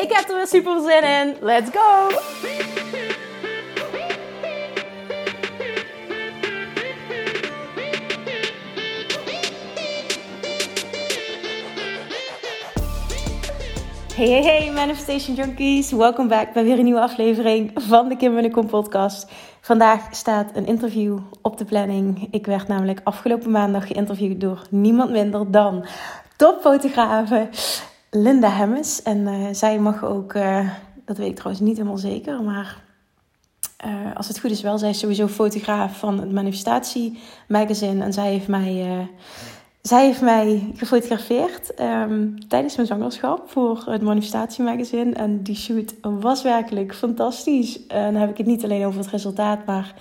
Ik heb er weer super zin in. Let's go! Hey, hey, hey, Manifestation Junkies. Welkom back bij weer een nieuwe aflevering van de Kim Winnekom podcast. Vandaag staat een interview op de planning. Ik werd namelijk afgelopen maandag geïnterviewd door niemand minder dan topfotografe Linda Hemmes. En uh, zij mag ook, uh, dat weet ik trouwens niet helemaal zeker, maar uh, als het goed is wel, zij is sowieso fotograaf van het Manifestatie Magazine. En zij heeft mij, zij heeft mij gefotografeerd um, tijdens mijn zwangerschap voor het Manifestatie Magazine. En die shoot was werkelijk fantastisch. En dan heb ik het niet alleen over het resultaat, maar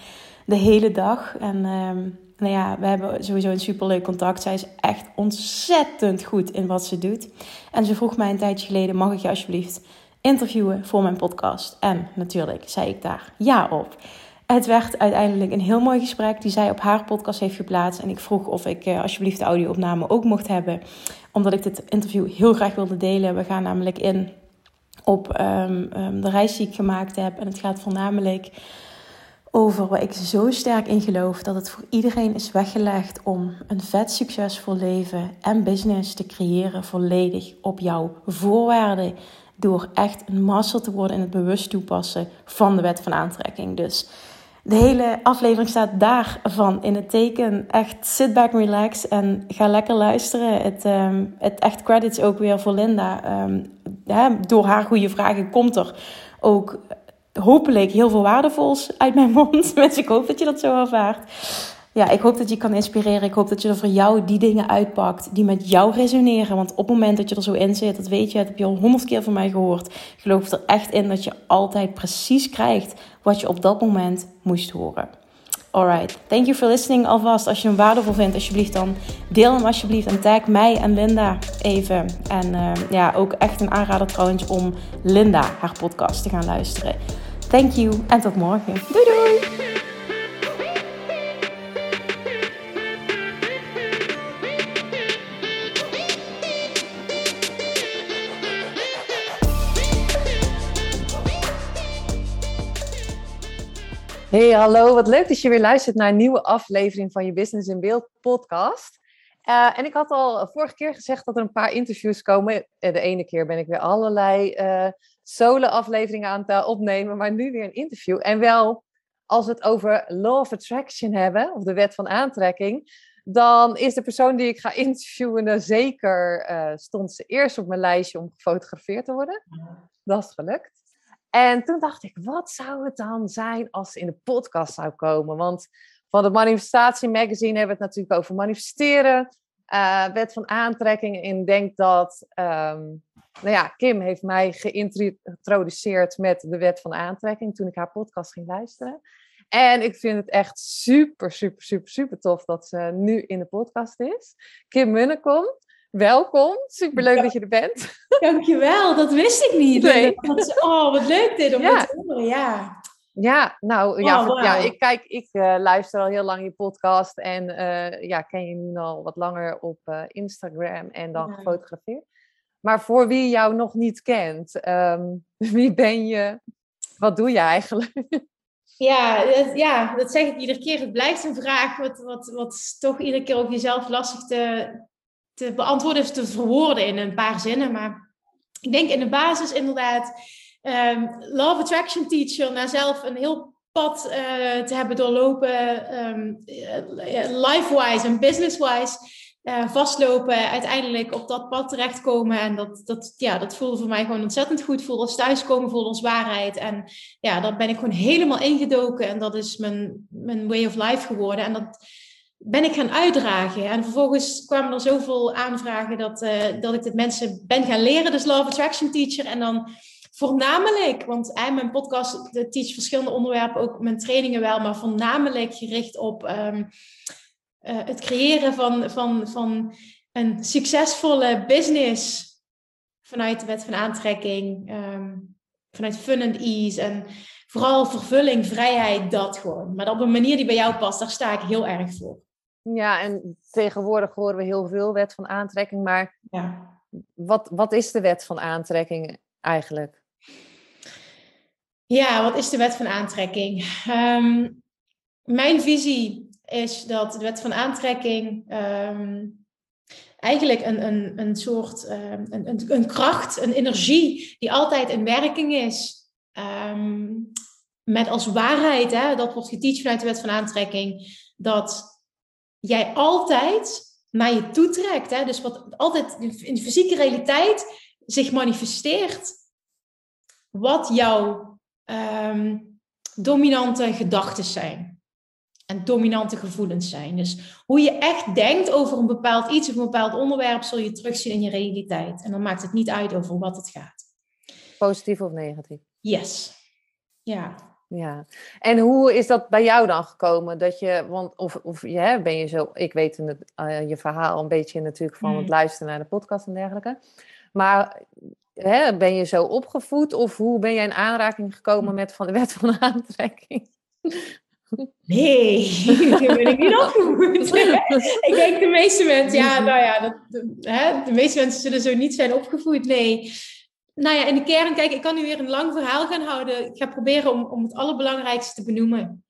de hele dag. En... Um, nou ja, we hebben sowieso een superleuk contact. Zij is echt ontzettend goed in wat ze doet. En ze vroeg mij een tijdje geleden: mag ik je alsjeblieft interviewen voor mijn podcast? En natuurlijk zei ik daar ja op. Het werd uiteindelijk een heel mooi gesprek die zij op haar podcast heeft geplaatst. En ik vroeg of ik uh, alsjeblieft de audio-opname ook mocht hebben, omdat ik dit interview heel graag wilde delen. We gaan namelijk in op um, um, de reis die ik gemaakt heb. En het gaat voornamelijk over waar ik zo sterk in geloof dat het voor iedereen is weggelegd om een vet succesvol leven en business te creëren volledig op jouw voorwaarden. Door echt een master te worden in het bewust toepassen van de wet van aantrekking. Dus de hele aflevering staat daarvan in het teken. Echt sit back, relax en ga lekker luisteren. Het, um, het echt credits ook weer voor Linda. Um, door haar goede vragen komt er ook hopelijk heel veel waardevols uit mijn mond. Dus ik hoop dat je dat zo ervaart. Ja, ik hoop dat je kan inspireren. Ik hoop dat je er voor jou die dingen uitpakt die met jou resoneren. Want op het moment dat je er zo in zit, dat weet je, dat heb je al honderd keer van mij gehoord. Geloof er echt in dat je altijd precies krijgt wat je op dat moment moest horen. Alright, thank you for listening alvast. Als je hem waardevol vindt, alsjeblieft dan deel hem alsjeblieft en tag mij en Linda even. En uh, ja, ook echt een aanrader trouwens om Linda haar podcast te gaan luisteren. Thank you en tot morgen. Doei doei! Hey, hallo. Wat leuk dat je weer luistert naar een nieuwe aflevering van je Business in Beeld podcast. Uh, en ik had al vorige keer gezegd dat er een paar interviews komen. Eh, de ene keer ben ik weer allerlei solo-afleveringen aan het opnemen, maar nu weer een interview. En wel, als we het over Law of Attraction hebben, of de wet van aantrekking, dan is de persoon die ik ga interviewen zeker, uh, stond ze eerst op mijn lijstje om gefotografeerd te worden. Dat is gelukt. En toen dacht ik, wat zou het dan zijn als ze in de podcast zou komen? Want van het Manifestatie Magazine hebben we het natuurlijk over manifesteren, uh, wet van aantrekking. En ik denk dat um, nou ja, Kim heeft mij geïntroduceerd met de wet van aantrekking toen ik haar podcast ging luisteren. En ik vind het echt super, super, super, super tof dat ze nu in de podcast is. Kim Munnekom, welkom. Superleuk ja. dat je er bent. Dankjewel, dat wist ik niet. Nee. oh, wat leuk dit om ja. te horen. Ja. Ja, nou ja, oh, wow. ja, ik kijk, ik uh, luister al heel lang je podcast en uh, ja, ken je nu al wat langer op uh, Instagram en dan ja. gefotografeerd. Maar voor wie jou nog niet kent, um, wie ben je? Wat doe je eigenlijk? Ja dat, ja, dat zeg ik iedere keer. Het blijft een vraag wat, wat, wat toch iedere keer ook jezelf lastig te, te beantwoorden is, te verwoorden in een paar zinnen. Maar ik denk in de basis inderdaad, um, Law of Attraction Teacher, na zelf een heel pad uh, te hebben doorlopen, um, life-wise en business-wise uh, vastlopen, uiteindelijk op dat pad terechtkomen. En dat, dat, ja, dat voelde voor mij gewoon ontzettend goed. Voelde als thuiskomen, voelde als waarheid. En ja, daar ben ik gewoon helemaal ingedoken. En dat is mijn, mijn way of life geworden. En dat ben ik gaan uitdragen. En vervolgens kwamen er zoveel aanvragen dat, uh, dat ik dit mensen ben gaan leren. Dus of Attraction Teacher. En dan voornamelijk, want uh, mijn podcast de teach verschillende onderwerpen, ook mijn trainingen wel, maar voornamelijk gericht op um, uh, het creëren van, van, van een succesvolle business vanuit de wet van aantrekking, um, vanuit fun and ease en vooral vervulling, vrijheid, dat gewoon. Maar op een manier die bij jou past, daar sta ik heel erg voor. Ja, en tegenwoordig horen we heel veel wet van aantrekking, maar ja. wat, wat is de wet van aantrekking eigenlijk? Ja, wat is de wet van aantrekking? Um, mijn visie is dat de wet van aantrekking um, eigenlijk een, een, een soort um, een, een, kracht, een energie die altijd in werking is. met als waarheid, hè, dat wordt geteacht vanuit de wet van aantrekking, dat jij altijd naar je toe trekt. Hè? Dus wat altijd in de fysieke realiteit zich manifesteert, wat jouw dominante gedachten zijn. En dominante gevoelens zijn. Dus hoe je echt denkt over een bepaald iets of een bepaald onderwerp, zul je terugzien in je realiteit. En dan maakt het niet uit over wat het gaat. Positief of negatief? Yes. Ja. Ja, en hoe is dat bij jou dan gekomen? Dat je, want of, of ja, ben je zo, ik weet het, uh, je verhaal een beetje natuurlijk van het mm. luisteren naar de podcast en dergelijke. Maar hè, ben je zo opgevoed of hoe ben jij in aanraking gekomen met van de wet van aantrekking? Nee, ben ik niet opgevoed. ik denk de meeste mensen, ja, nou ja, dat, de, hè, de meeste mensen zullen zo niet zijn opgevoed. Nee, nou ja, in de kern, kijk, ik kan nu weer een lang verhaal gaan houden. Ik ga proberen om, om het allerbelangrijkste te benoemen.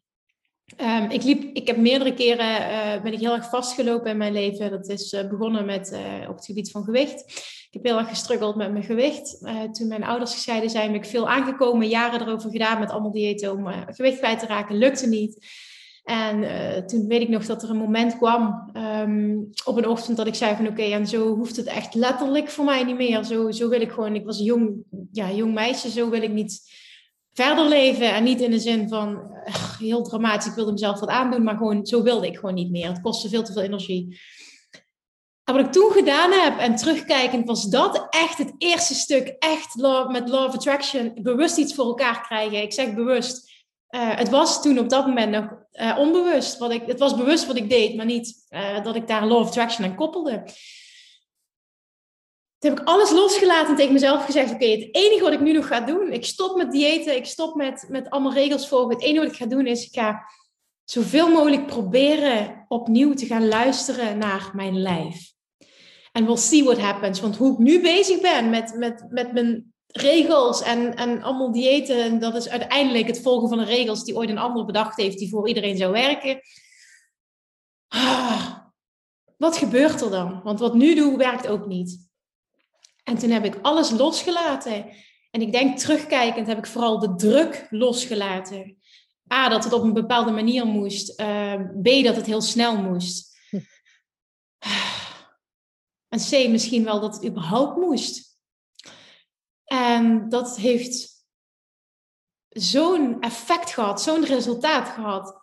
Um, ik, liep, ik heb meerdere keren uh, ben ik heel erg vastgelopen in mijn leven. Dat is uh, begonnen met uh, op het gebied van gewicht. Ik heb heel erg gestruggeld met mijn gewicht. toen mijn ouders gescheiden zijn, ben ik veel aangekomen, jaren erover gedaan met allemaal diëten om gewicht kwijt te raken. Lukte niet. En toen weet ik nog dat er een moment kwam um, op een ochtend dat ik zei van oké, en zo hoeft het echt letterlijk voor mij niet meer. Zo, zo wil ik gewoon, ik was een jong, ja, jong meisje, zo wil ik niet verder leven. En niet in de zin van uh, heel dramatisch, ik wilde mezelf wat aandoen, maar gewoon zo wilde ik gewoon niet meer. Het kostte veel te veel energie. En wat ik toen gedaan heb en terugkijkend was dat echt het eerste stuk, echt met Law of Attraction, bewust iets voor elkaar krijgen. Ik zeg bewust. Uh, het was toen op dat moment nog uh, onbewust. Wat ik, het was bewust wat ik deed, maar niet dat ik daar law of attraction aan koppelde. Toen heb ik alles losgelaten en tegen mezelf gezegd: Oké, het enige wat ik nu nog ga doen, ik stop met diëten, ik stop met, met allemaal regels volgen. Het enige wat ik ga doen is: ik ga zoveel mogelijk proberen opnieuw te gaan luisteren naar mijn lijf. En we'll see what happens. Want hoe ik nu bezig ben met, met, met mijn regels en, en allemaal diëten. En dat is uiteindelijk het volgen van de regels die ooit een ander bedacht heeft, die voor iedereen zou werken. Ah, wat gebeurt er dan? Want wat nu doe, werkt ook niet. En toen heb ik alles losgelaten. En ik denk terugkijkend heb ik vooral de druk losgelaten. A, dat het op een bepaalde manier moest. Uh, B, dat het heel snel moest. Hm. En C, misschien wel dat het überhaupt moest. En dat heeft zo'n effect gehad, zo'n resultaat gehad.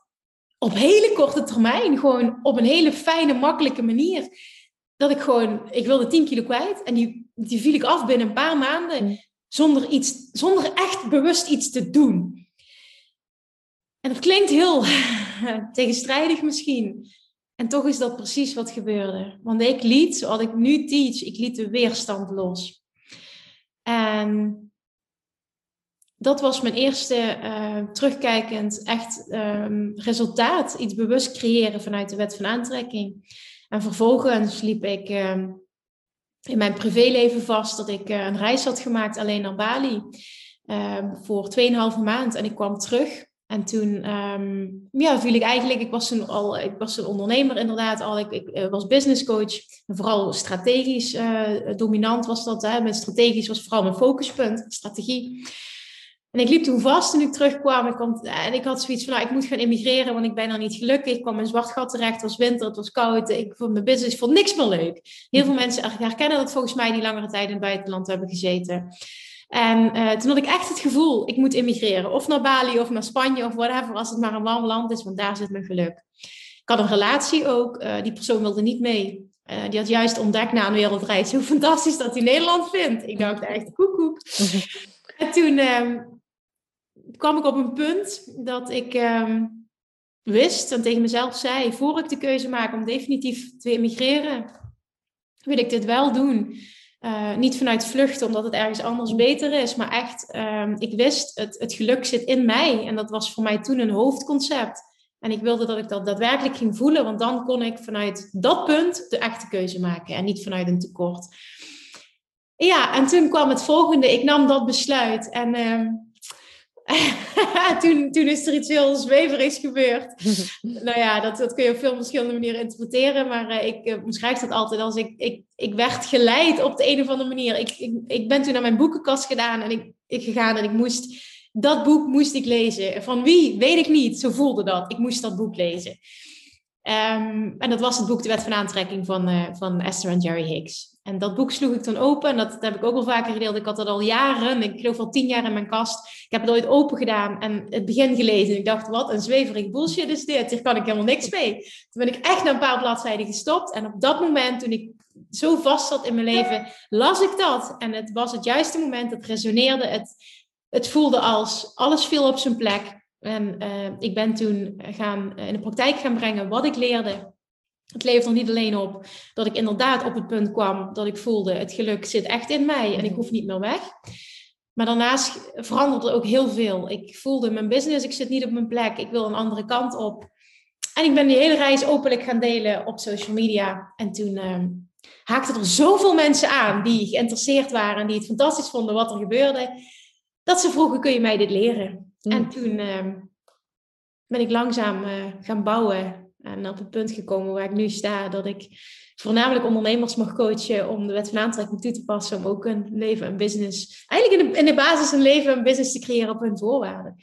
Op hele korte termijn, gewoon op een hele fijne, makkelijke manier. Dat ik gewoon, ik wilde 10 kilo kwijt en die, die viel ik af binnen een paar maanden. Zonder, iets, zonder echt bewust iets te doen. En dat klinkt heel tegenstrijdig misschien. En toch is dat precies wat gebeurde. Want ik liet, zoals ik nu teach, ik liet de weerstand los. En dat was mijn eerste uh, terugkijkend echt um, resultaat. Iets bewust creëren vanuit de wet van aantrekking. En vervolgens liep ik uh, in mijn privéleven vast dat ik uh, een reis had gemaakt alleen naar Bali. Ehm, voor 2,5 maand. En ik kwam terug. En toen um, ja, viel ik eigenlijk, ik was toen al, ik was een ondernemer inderdaad al, ik, ik uh, was business coach. En vooral strategisch uh, dominant was dat. Hè. Met strategisch was vooral mijn focuspunt, strategie. En ik liep toen vast toen ik terugkwam. Ik kwam, en ik had zoiets van, nou, ik moet gaan emigreren, want ik ben er niet gelukkig. Ik kwam in zwart gat terecht, het was winter, het was koud. Ik vond mijn business vond niks meer leuk. Heel veel mensen herkennen dat volgens mij die langere tijd in het buitenland hebben gezeten. En uh, toen had ik echt het gevoel, ik moet immigreren. Of naar Bali of naar Spanje of whatever, als het maar een warm land is, want daar zit mijn geluk. Ik had een relatie ook, uh, die persoon wilde niet mee. Uh, die had juist ontdekt na een wereldreis hoe fantastisch dat hij Nederland vindt. Ik dacht echt, koekoek. En toen ehm, kwam ik op een punt dat ik ehm, wist en tegen mezelf zei, voor ik de keuze maak om definitief te emigreren, wil ik dit wel doen. Uh, niet vanuit vluchten, omdat het ergens anders beter is, maar echt, uh, ik wist, het, het geluk zit in mij. En dat was voor mij toen een hoofdconcept. En ik wilde dat ik dat daadwerkelijk ging voelen, want dan kon ik vanuit dat punt de echte keuze maken en niet vanuit een tekort. Ja, en toen kwam het volgende. Ik nam dat besluit. En uh, toen, toen is er iets heel zweverigs gebeurd. nou ja, dat, dat kun je op veel verschillende manieren interpreteren. Maar uh, ik uh, beschrijf dat altijd als ik, ik, ik werd geleid op de een of andere manier. Ik, ik, ik ben toen naar mijn boekenkast gedaan en ik, ik gegaan en ik moest... Dat boek moest ik lezen. Van wie? Weet ik niet. Zo voelde dat. Ik moest dat boek lezen. Um, en dat was het boek De Wet van Aantrekking van, uh, van Esther en Jerry Hicks. En dat boek sloeg ik dan open. En dat, dat, heb ik ook al vaker gedeeld. Ik had dat al jaren, ik geloof al tien jaar in mijn kast. Ik heb het ooit open gedaan en het begin gelezen. Ik dacht, wat een zweverig bullshit is dit. Hier kan ik helemaal niks mee. Toen ben ik echt na een paar bladzijden gestopt. En op dat moment, toen ik zo vast zat in mijn leven, las ik dat. En het was het juiste moment. Het resoneerde. Het, het voelde als alles viel op zijn plek. En uh, ik ben toen gaan, in de praktijk gaan brengen wat ik leerde. Het levert er niet alleen op dat ik inderdaad op het punt kwam dat ik voelde, het geluk zit echt in mij en ik hoef niet meer weg. Maar daarnaast veranderde er ook heel veel. Ik voelde mijn business, ik zit niet op mijn plek, ik wil een andere kant op. En ik ben die hele reis openlijk gaan delen op social media. En toen uh, haakten er zoveel mensen aan die geïnteresseerd waren en die het fantastisch vonden wat er gebeurde, dat ze vroegen, kun je mij dit leren? Mm. En toen uh, ben ik langzaam uh, gaan bouwen en op het punt gekomen waar ik nu sta, dat ik voornamelijk ondernemers mag coachen om de wet van aantrekking toe te passen, om ook een leven en business, eigenlijk in de, in de basis een leven en business te creëren op hun voorwaarden.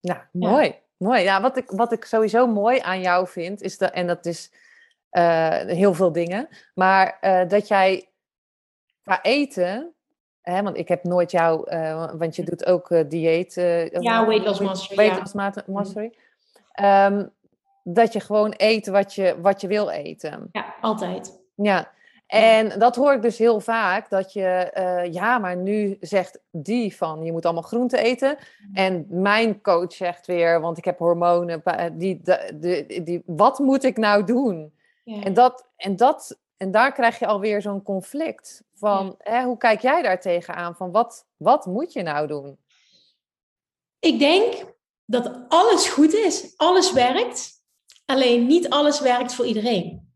Ja, mooi. Ja. Mooi. Ja, wat ik, wat ik sowieso mooi aan jou vind, is dat, en dat is uh, heel veel dingen, maar uh, dat jij qua eten, hè, want ik heb nooit jou, uh, want je doet ook dieet. ja, weight loss mastery. Weight loss ja. mastery. Um, dat je gewoon eet wat je, wat je wil eten. Ja, altijd. Ja, en dat hoor ik dus heel vaak, dat je, uh, ja, maar nu zegt die van, je moet allemaal groente eten. En mijn coach zegt weer, want ik heb hormonen, die, die, die, wat moet ik nou doen? Ja. En, dat, en, dat, en daar krijg je alweer zo'n conflict van, ja. hè, hoe kijk jij daar tegenaan? Van wat, wat moet je nou doen? Ik denk dat alles goed is, alles werkt. Alleen niet alles werkt voor iedereen.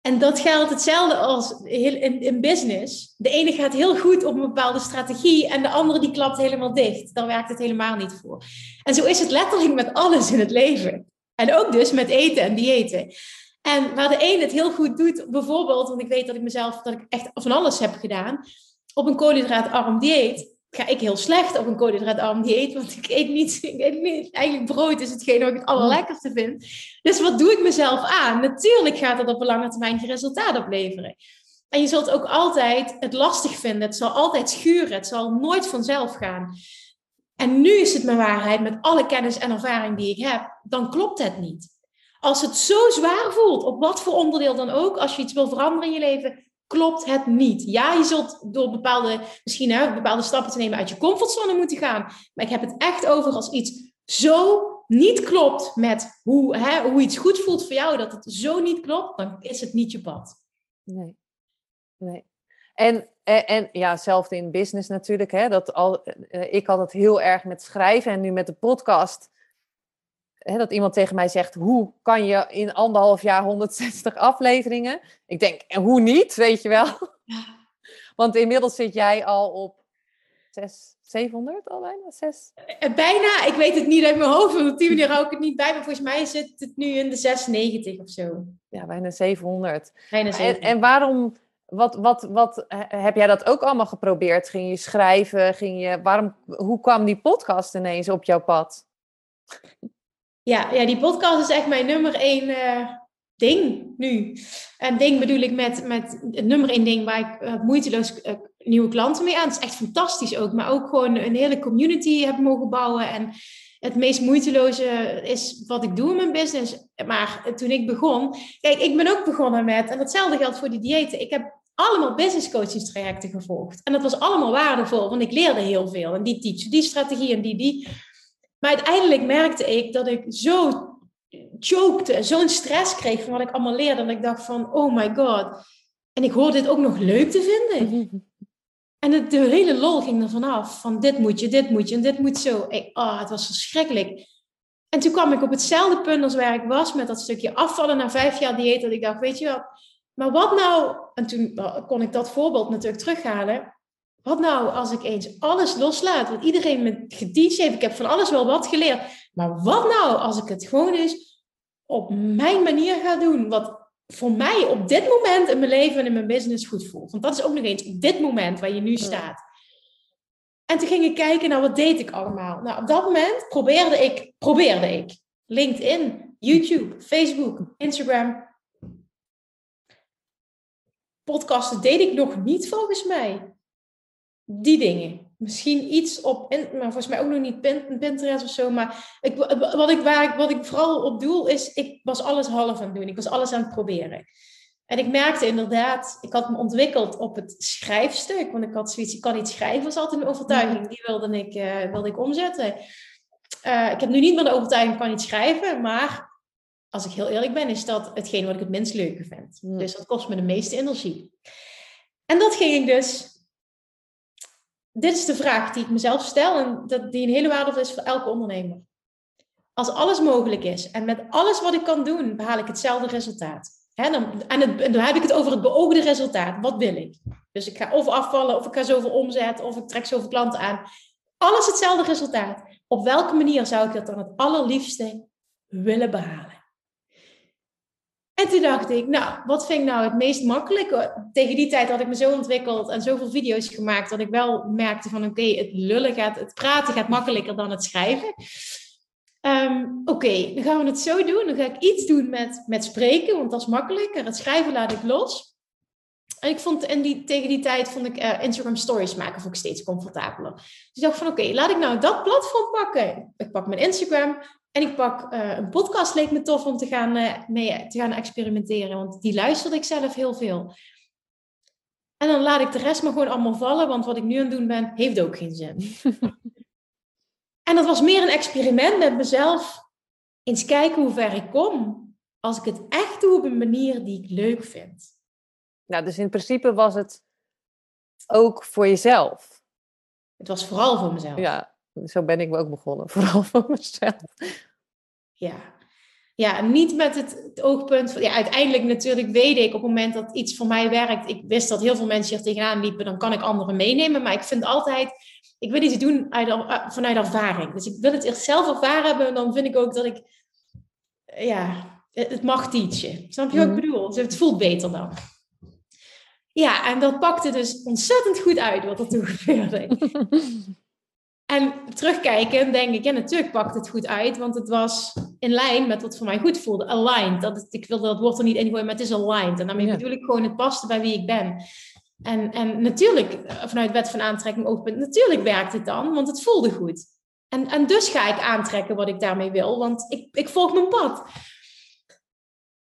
En dat geldt hetzelfde als in, in business. De ene gaat heel goed op een bepaalde strategie en de andere die klapt helemaal dicht. Daar werkt het helemaal niet voor. En zo is het letterlijk met alles in het leven. En ook dus met eten en diëten. En waar de een het heel goed doet, bijvoorbeeld, want ik weet dat ik mezelf, dat ik echt van alles heb gedaan, op een koolhydraatarm dieet, ga ik heel slecht op een koolhydraatarm dieet, want ik eet niet, ik eet niet, eigenlijk brood is hetgeen wat ik het allerlekkerste vind. Dus wat doe ik mezelf aan? Natuurlijk gaat dat op een lange termijn geen resultaat opleveren. En je zult ook altijd het lastig vinden. Het zal altijd schuren. Het zal nooit vanzelf gaan. En nu is het mijn waarheid met alle kennis en ervaring die ik heb. Dan klopt het niet. Als het zo zwaar voelt, op wat voor onderdeel dan ook, als je iets wil veranderen in je leven, klopt het niet. Ja, je zult door bepaalde, misschien hè, bepaalde stappen te nemen uit je comfortzone moeten gaan. Maar ik heb het echt over als iets zo niet klopt met hoe, hè, hoe iets goed voelt voor jou, dat het zo niet klopt, dan is het niet je pad. Nee. Nee. En, en, ja, hetzelfde in business natuurlijk. Hè, dat al, eh, ik had het heel erg met schrijven en nu met de podcast hè, dat iemand tegen mij zegt: hoe kan je in anderhalf jaar 160 afleveringen? Ik denk, en hoe niet, weet je wel? Want inmiddels zit jij al op 6, 700 al bijna? 6? Eh, bijna, ik weet het niet uit mijn hoofd, want op die manier hou ik het niet bij. Maar volgens mij zit het nu in de 96 of zo. Ja, bijna 700. Bijna 700. En, en waarom, wat, wat, wat, heb jij dat ook allemaal geprobeerd? Ging je schrijven? Ging je, waarom, hoe kwam die podcast ineens op jouw pad? Ja, ja, die podcast is echt mijn nummer één uh, ding nu. En ding bedoel ik met, met het nummer één ding waar ik uh, moeiteloos uh, nieuwe klanten mee aan. Het is echt fantastisch ook. Maar ook gewoon een hele community heb mogen bouwen. En het meest moeiteloze is wat ik doe in mijn business. Maar toen ik begon... Kijk, ik ben ook begonnen met... En datzelfde geldt voor die diëten. Ik heb allemaal business coaching trajecten gevolgd. En dat was allemaal waardevol, want ik leerde heel veel. En die teach, die strategie en die, die. Maar uiteindelijk merkte ik dat ik zo chokte, zo'n stress kreeg van wat ik allemaal leerde. Dat ik dacht van, oh my god. En ik hoorde dit ook nog leuk te vinden. En het, de hele lol ging er vanaf. Van dit moet je, dit moet je en dit moet zo. Ik, oh, het was verschrikkelijk. En toen kwam ik op hetzelfde punt als waar ik was met dat stukje afvallen na vijf jaar dieet. Dat ik dacht, weet je wat, maar wat nou, en toen kon ik dat voorbeeld natuurlijk terughalen. Wat nou als ik eens alles loslaat, wat iedereen me geteacht heeft. Ik heb van alles wel wat geleerd. Maar wat nou als ik het gewoon eens op mijn manier ga doen? Wat voor mij op dit moment in mijn leven en in mijn business goed voelt. Want dat is ook nog eens op dit moment waar je nu staat. En toen ging ik kijken naar wat deed ik allemaal. Nou, op dat moment probeerde ik, probeerde ik LinkedIn, YouTube, Facebook, Instagram. Podcasten deed ik nog niet volgens mij. Die dingen. Misschien iets op, maar volgens mij ook nog niet Pinterest of zo. Maar ik, wat, ik, waar ik, wat ik vooral op doel is, ik was alles half aan het doen. Ik was alles aan het proberen. En ik merkte inderdaad, ik had me ontwikkeld op het schrijfstuk. Want ik had zoiets, ik kan niet schrijven, was altijd een overtuiging. Die wilde ik, uh, wilde ik omzetten. Uh, ik heb nu niet meer de overtuiging, ik kan niet schrijven. Maar als ik heel eerlijk ben, is dat hetgeen wat ik het minst leuke vind. Dus dat kost me de meeste energie. En dat ging ik dus... Dit is de vraag die ik mezelf stel en dat, die een hele waardevol is voor elke ondernemer. Als alles mogelijk is en met alles wat ik kan doen, behaal ik hetzelfde resultaat dan, en, dan heb ik het over het beoogde resultaat. Wat wil ik? Dus ik ga of afvallen, of ik ga zoveel omzet, of ik trek zoveel klanten aan. Alles hetzelfde resultaat. Op welke manier zou ik dat dan het allerliefste willen behalen? En toen dacht ik, nou, wat vind ik nou het meest makkelijk? Tegen die tijd had ik me zo ontwikkeld en zoveel video's gemaakt dat ik wel merkte van oké, het lullen gaat, het praten gaat makkelijker dan het schrijven. Ehm, oké, dan gaan we het zo doen. Dan ga ik iets doen met, met spreken, want dat is makkelijker. Het schrijven laat ik los. En ik vond, en die, tegen die tijd vond ik uh, Instagram stories maken vond ik steeds comfortabeler. Dus ik dacht van oké, laat ik nou dat platform pakken. Ik pak mijn Instagram en ik pak uh, een podcast. Leek me tof om te gaan, uh, mee te gaan experimenteren, want die luisterde ik zelf heel veel. En dan laat ik de rest maar gewoon allemaal vallen, want wat ik nu aan het doen ben, heeft ook geen zin. En dat was meer een experiment met mezelf. Eens kijken hoe ver ik kom. Als ik het echt doe op een manier die ik leuk vind. Nou, dus in principe was het ook voor jezelf. Het was vooral voor mezelf. Ja, zo ben ik ook begonnen. Vooral voor mezelf. Ja. Ja, niet met het, het oogpunt van... Ja, uiteindelijk natuurlijk weet ik op het moment dat iets voor mij werkt... Ik wist dat heel veel mensen hier tegenaan liepen. Dan kan ik anderen meenemen. Maar ik vind altijd ik wil iets doen uit, uh, vanuit ervaring. Dus ik wil het eerst zelf ervaren hebben. En dan vind ik ook dat ik, ja, het mag teachen. Snap je wat ik mhm. bedoel? Dus het voelt beter dan. Ja, en dat pakte dus ontzettend goed uit wat er toen gebeurde. en terugkijken denk ik, ja, natuurlijk pakt het goed uit, want het was in lijn met wat voor mij goed voelde. Aligned. Dat ik wilde dat woord er niet in gooien, maar het is aligned. En daarmee bedoel ik gewoon, het paste bij wie ik ben. En, en natuurlijk, eh, vanuit wet van aantrekking oogpunt, natuurlijk werkt het dan, want het voelde goed. En, en dus ga ik aantrekken wat ik daarmee wil, want ik, ik volg mijn pad.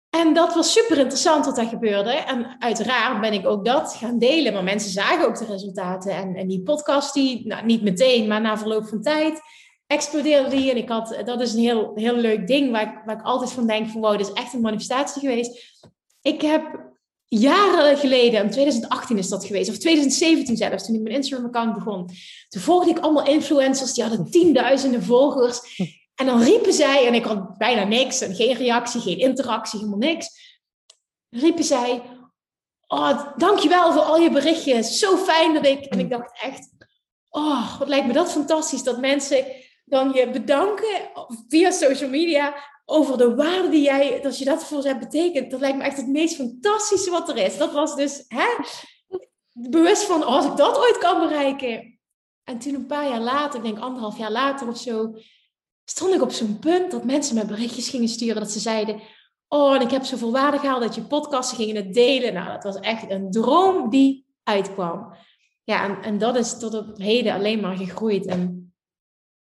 En dat was super interessant wat er gebeurde. En uiteraard ben ik ook dat gaan delen. Maar mensen zagen ook de resultaten. En, en die podcast, die, nou, niet meteen, maar na verloop van tijd, explodeerde die. En ik had, dat is een heel, heel leuk ding waar ik, waar ik altijd van denk: van wow, dit is echt een manifestatie geweest. Ik heb jaren geleden, in 2018 is dat geweest, of 2017 zelfs, toen ik mijn Instagram-account begon. Toen volgde ik allemaal influencers, die hadden tienduizenden volgers. En dan riepen zij, en ik had bijna niks, en geen reactie, geen interactie, helemaal niks. Riepen zij, oh, dankjewel voor al je berichtjes, zo fijn dat ik... En ik dacht echt, oh, wat lijkt me dat fantastisch, dat mensen dan je bedanken via social media over de waarde die jij, dat je dat voor ze hebt betekend. Dat lijkt me echt het meest fantastische wat er is. Dat was dus hè, bewust van, oh, als ik dat ooit kan bereiken. En toen een paar jaar later, ik denk anderhalf jaar later of zo, stond ik op zo'n punt dat mensen me berichtjes gingen sturen. Dat ze zeiden, oh, en ik heb zoveel waarde gehaald dat je podcasten gingen het delen. Nou, dat was echt een droom die uitkwam. Ja, en, en dat is tot op heden alleen maar gegroeid. En,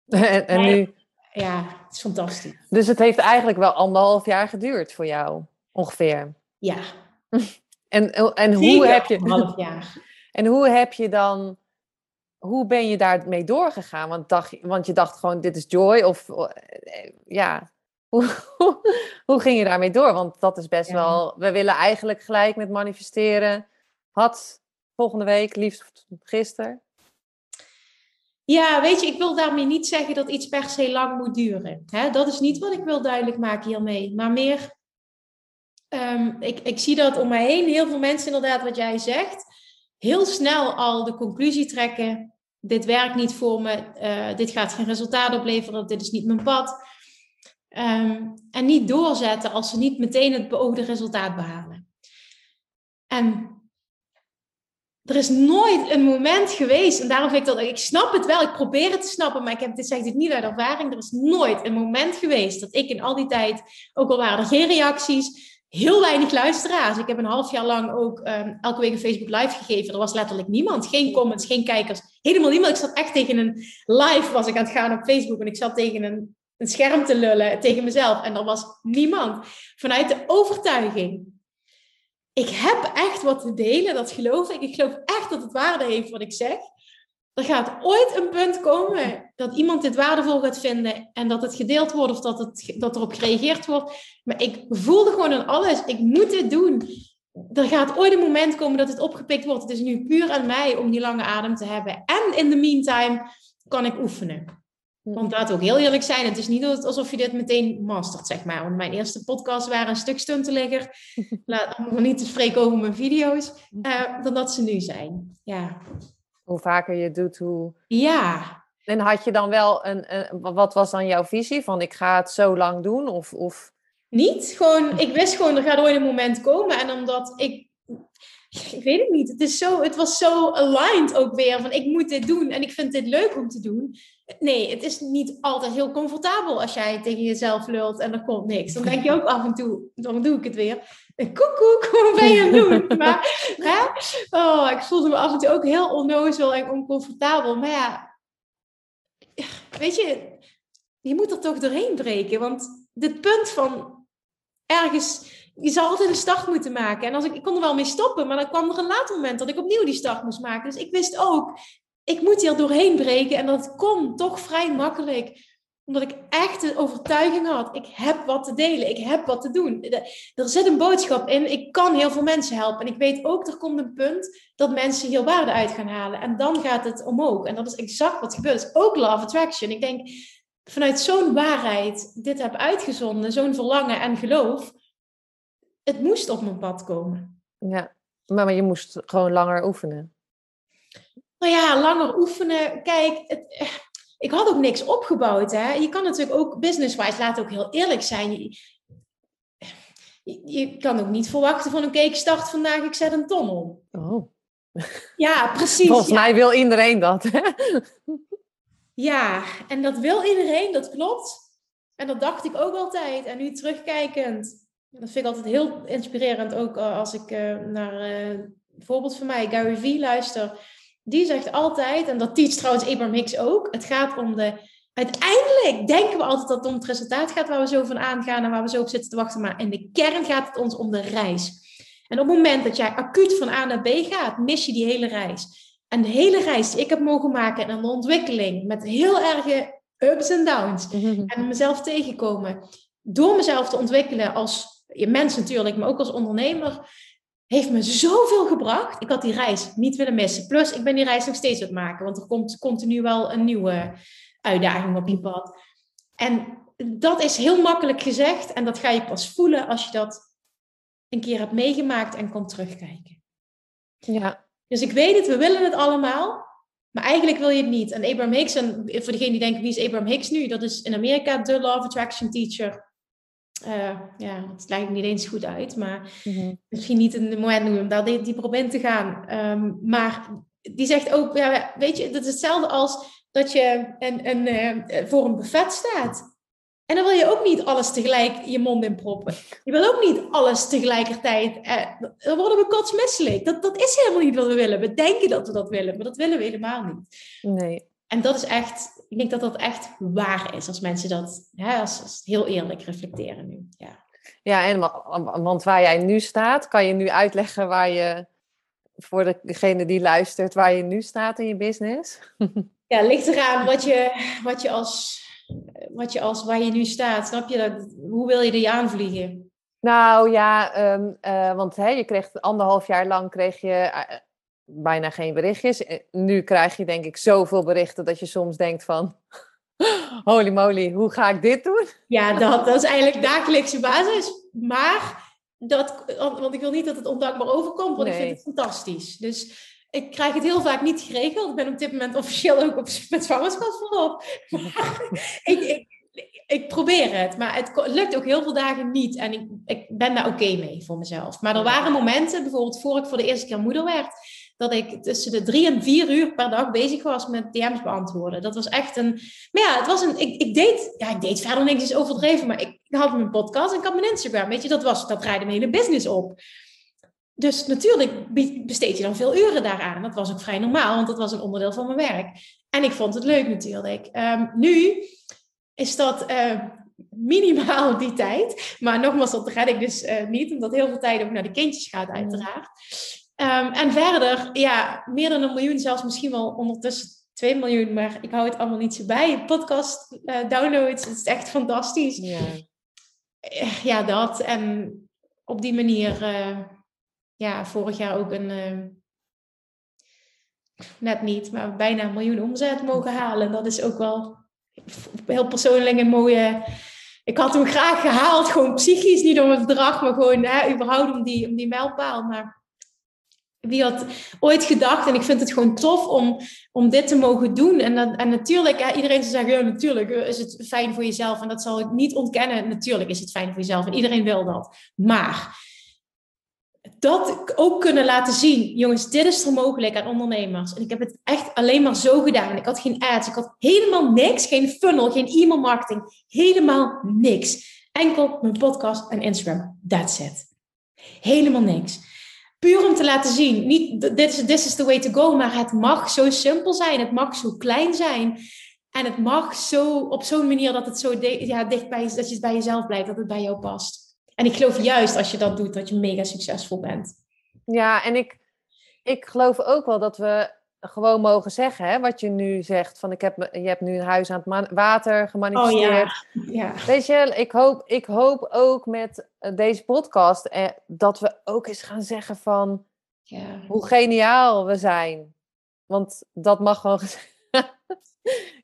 en, en nu ja, het is fantastisch. Dus het heeft eigenlijk wel anderhalf jaar geduurd voor jou, ongeveer. Ja. En, en hoe heb je... Een half jaar. En hoe heb je dan... Hoe ben je daarmee doorgegaan? Want, dacht, want je dacht gewoon, dit is joy. Of eh, ja, hoe, hoe, ging je daarmee door? Want dat is best wel... We willen eigenlijk gelijk met manifesteren. Had volgende week, liefst gisteren. Ja, weet je, ik wil daarmee niet zeggen dat iets per se lang moet duren. Hè? Dat is niet wat ik wil duidelijk maken hiermee. Maar meer, um, ik, ik zie dat om mij heen heel veel mensen inderdaad, wat jij zegt, heel snel al de conclusie trekken. Dit werkt niet voor me, uh, dit gaat geen resultaat opleveren, dit is niet mijn pad. Um, en niet doorzetten als ze niet meteen het beoogde resultaat behalen. En er is nooit een moment geweest, en daarom vind ik dat, ik snap het wel, ik probeer het te snappen, maar ik heb, dit zeg dit niet uit ervaring, er is nooit een moment geweest dat ik in al die tijd, ook al waren er geen reacties, heel weinig luisteraars. Ik heb een half jaar lang ook um, elke week een Facebook live gegeven. Er was letterlijk niemand, geen comments, geen kijkers, helemaal niemand. Ik zat echt tegen een live, was ik aan het gaan op Facebook, en ik zat tegen een, een scherm te lullen, tegen mezelf, en er was niemand. Vanuit de overtuiging ik heb echt wat te delen, dat geloof ik. Ik geloof echt dat het waarde heeft wat ik zeg. Er gaat ooit een punt komen dat iemand dit waardevol gaat vinden en dat het gedeeld wordt of dat, het, dat erop gereageerd wordt. Maar ik voelde gewoon aan alles, ik moet dit doen. Er gaat ooit een moment komen dat het opgepikt wordt. Het is nu puur aan mij om die lange adem te hebben. En in the meantime kan ik oefenen. Want laat ook heel eerlijk zijn, het is niet alsof je dit meteen mastert, zeg maar. Want mijn eerste podcast waren een stuk stunteligger. Laat niet te spreken over mijn video's, uh, dan dat ze nu zijn. Ja. Hoe vaker je het doet, hoe... Ja. En had je dan wel een, een, wat was dan jouw visie? Van ik ga het zo lang doen? Of, of... Niet, gewoon, ik wist gewoon, er gaat ooit een moment komen. En omdat ik ik weet het niet. Het, is zo, het was zo aligned ook weer. Van ik moet dit doen en ik vind dit leuk om te doen. Nee, het is niet altijd heel comfortabel als jij tegen jezelf lult en er komt niks. Dan denk je ook af en toe, dan doe ik het weer. Koekoek, wat ben je aan het doen? Maar hè? Oh, ik voelde me af en toe ook heel onnozel en oncomfortabel. Maar ja, weet je, je moet er toch doorheen breken. Want dit punt van ergens je zal altijd een start moeten maken. En als ik, ik kon er wel mee stoppen, maar dan kwam er een later moment dat ik opnieuw die start moest maken. Dus ik wist ook, ik moet hier doorheen breken. En dat kon toch vrij makkelijk omdat ik echt de overtuiging had, ik heb wat te delen, ik heb wat te doen. Er zit een boodschap in, ik kan heel veel mensen helpen. En ik weet ook, er komt een punt dat mensen hier waarde uit gaan halen. En dan gaat het omhoog. En dat is exact wat gebeurt. Dat is ook love attraction. Ik denk, vanuit zo'n waarheid dit heb uitgezonden, zo'n verlangen en geloof, het moest op mijn pad komen. Ja, maar, maar je moest gewoon langer oefenen. Nou ja, langer oefenen. Kijk, het, ik had ook niks opgebouwd. Hè? Je kan natuurlijk ook business-wise, laat ook heel eerlijk zijn. Je, je, kan ook niet verwachten van, oké, ik start vandaag, ik zet een ton om. Oh. Ja, precies. Volgens mij wil iedereen dat. Hè? Ja, en dat wil iedereen, dat klopt. En dat dacht ik ook altijd. En nu terugkijkend, dat vind ik altijd heel inspirerend, ook eh, als ik uh, naar uh, bijvoorbeeld van mij, Gary Vee, luister. Die zegt altijd, en dat teach trouwens Abraham Hicks ook, het gaat om de... Uiteindelijk denken we altijd dat het om het resultaat gaat waar we zo van aangaan en waar we zo op zitten te wachten. Maar in de kern gaat het ons om de reis. En op het moment dat jij acuut van A naar B gaat, mis je die hele reis. En de hele reis die ik heb mogen maken en een ontwikkeling met heel erge ups en downs. En mezelf tegenkomen. Door mezelf te ontwikkelen als je mens natuurlijk, maar ook als ondernemer, heeft me zoveel gebracht. Ik had die reis niet willen missen. Plus, ik ben die reis nog steeds aan het maken, want er komt continu wel een nieuwe uitdaging op je pad. En dat is heel makkelijk gezegd en dat ga je pas voelen als je dat een keer hebt meegemaakt en komt terugkijken. Ja. Dus ik weet het, we willen het allemaal, maar eigenlijk wil je het niet. En Abraham Hicks, en voor degene die denken, wie is Abraham Hicks nu? Dat is in Amerika de Law of Attraction teacher. Uh, ja, het lijkt niet eens goed uit, maar mhm. misschien niet een moment om daar dieper op in te gaan. Um, maar die zegt ook, ja, weet je, dat is hetzelfde als dat je een, een, uh, voor een buffet staat. En dan wil je ook niet alles tegelijk je mond in proppen. Je wil ook niet alles tegelijkertijd. Uh, dan worden we kotsmisselijk. Dat, dat is helemaal niet wat we willen. We denken dat we dat willen, maar dat willen we helemaal niet. Nee. En dat is echt, ik denk dat dat echt waar is als mensen dat, hè, als, als heel eerlijk reflecteren nu. Ja. Ja, en want waar jij nu staat, kan je nu uitleggen waar je, voor degene die luistert, waar je nu staat in je business? Ja, ligt eraan wat je, wat je als, wat je als, waar je nu staat. Snap je dat? Hoe wil je je aanvliegen? Nou ja, ehm, eh, want hè, je kreeg anderhalf jaar lang kreeg je eh, bijna geen berichtjes. Nu krijg je denk ik zoveel berichten dat je soms denkt van... Holy moly, hoe ga ik dit doen? Ja, dat, dat is eigenlijk dagelijkse basis. Maar, dat, want ik wil niet dat het ondankbaar overkomt, want ik vind het fantastisch. Dus ik krijg het heel vaak niet geregeld. Ik ben op dit moment officieel ook op, met zwangerschapsverlof. ik, ik, ik probeer het, maar het lukt ook heel veel dagen niet. En ik, ik ben daar oké mee voor mezelf. Maar er waren momenten, bijvoorbeeld voor ik voor de eerste keer moeder werd, dat ik tussen de drie en vier uur per dag bezig was met DM's beantwoorden. Dat was echt een. Maar ja, het was een. Ik, ik deed. Ja, ik deed verder niks is overdreven, maar ik, ik had mijn podcast en ik had mijn Instagram. Weet je, dat was. Dat draaide mijn hele business op. Dus natuurlijk besteed je dan veel uren daaraan. Dat was ook vrij normaal, want dat was een onderdeel van mijn werk. En ik vond het leuk natuurlijk. Um, nu is dat uh, minimaal die tijd. Maar nogmaals, dat red ik dus uh, niet, omdat heel veel tijd ook naar de kindjes gaat, uiteraard. Um, en verder, ja, meer dan een miljoen, zelfs misschien wel ondertussen 2 miljoen, maar ik hou het allemaal niet zo bij. Podcast uh, downloads, het is echt fantastisch. Ja. ja, dat. En op die manier, ja, vorig jaar ook een net niet, maar bijna een miljoen omzet mogen halen. Dat is ook wel heel persoonlijk een mooie. Ik had hem graag gehaald, gewoon psychisch, niet om het bedrag, maar gewoon hè, überhaupt om die, om die mijlpaal. Maar wie had ooit gedacht, en ik vind het gewoon tof om, om dit te mogen doen. En, dat, en natuurlijk, hè, iedereen zou zeggen, natuurlijk is het fijn voor jezelf. En dat zal ik niet ontkennen. Natuurlijk is het fijn voor jezelf en iedereen wil dat. Maar dat ook kunnen laten zien. Jongens, dit is er mogelijk aan ondernemers. En ik heb het echt alleen maar zo gedaan. Ik had geen ads, ik had helemaal niks. Geen funnel, geen e-mail marketing. Helemaal niks. Enkel mijn podcast en Instagram. That's it. Helemaal niks. Puur om te laten zien, niet this is, this is the way to go, maar het mag zo simpel zijn. Het mag zo klein zijn. En het mag zo op zo'n manier dat het zo ja, dicht bij, dat je het bij jezelf blijft, dat het bij jou past. En ik geloof juist als je dat doet, dat je mega succesvol bent. Ja, en ik, ik geloof ook wel dat we gewoon mogen zeggen, hè, wat je nu zegt. Van ik heb, je hebt nu een huis aan het water gemanifesteerd. Oh, ja. ja. Weet je, ik hoop, ik hoop ook met eh, deze podcast eh, dat we ook eens gaan zeggen van ja. hoe geniaal we zijn. Want dat mag gewoon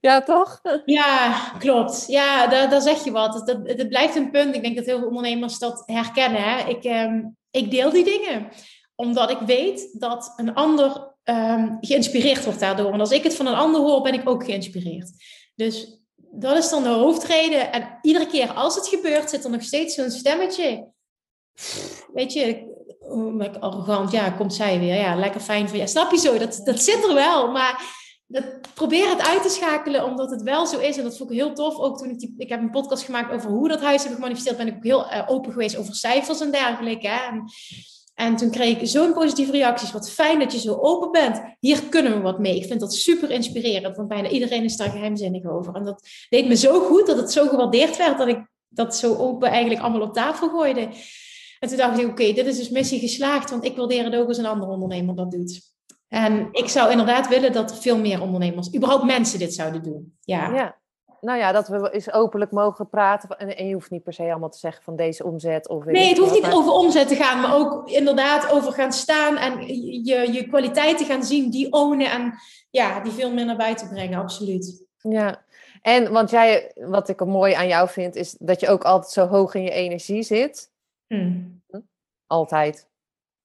Ja, toch? Ja, klopt. Ja, daar, daar zeg je wat. Het, blijft een punt. Ik denk dat heel veel ondernemers dat herkennen. Hè? Ik, ehm, ik deel die dingen omdat ik weet dat een ander um, geïnspireerd wordt daardoor. En als ik het van een ander hoor, ben ik ook geïnspireerd. Dus dat is dan de hoofdreden. En iedere keer als het gebeurt, zit er nog steeds zo'n stemmetje. Weet je, oh, arrogant, ja, komt zij weer. Ja, lekker fijn voor je. Snap je zo? Dat, dat zit er wel. Maar dat, probeer het uit te schakelen, omdat het wel zo is. En dat vond ik heel tof. Ook toen ik, ik heb een podcast gemaakt over hoe dat huis heb gemanifesteerd, ben ik ook heel uh, open geweest over cijfers en dergelijke. En toen kreeg ik zo'n positieve reacties. Wat fijn dat je zo open bent. Hier kunnen we wat mee. Ik vind dat super inspirerend, want bijna iedereen is daar geheimzinnig over. En dat deed me zo goed dat het zo gewaardeerd werd dat ik dat zo open eigenlijk allemaal op tafel gooide. En toen dacht ik, oké, dit is dus missie geslaagd, want ik waardeer het ook als een andere ondernemer dat doet. En ik zou inderdaad willen dat veel meer ondernemers, überhaupt mensen, dit zouden doen. Ja. ja. Nou ja, dat we eens openlijk mogen praten. En, en je hoeft niet per se allemaal te zeggen van deze omzet. Of nee, het hoeft niet over omzet te gaan, maar ook inderdaad over gaan staan en je, je kwaliteiten gaan zien, die ownen en ja, die veel meer naar buiten brengen, absoluut. Ja, en want jij, wat ik mooi aan jou vind, is dat je ook altijd zo hoog in je energie zit. Hmm. Altijd.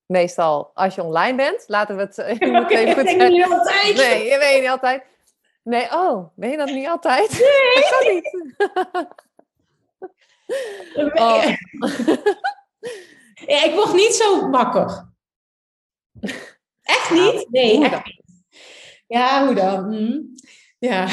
Meestal als je online bent, laten we het even goed zeggen. niet altijd. Nee, je weet niet altijd. Nee, oh, ben je dat niet altijd? Nee. Dat kan niet. oh. ja, ik word niet zo wakker. Echt niet? Nee, echt niet. Ja, hoe dan? Hm. Ja.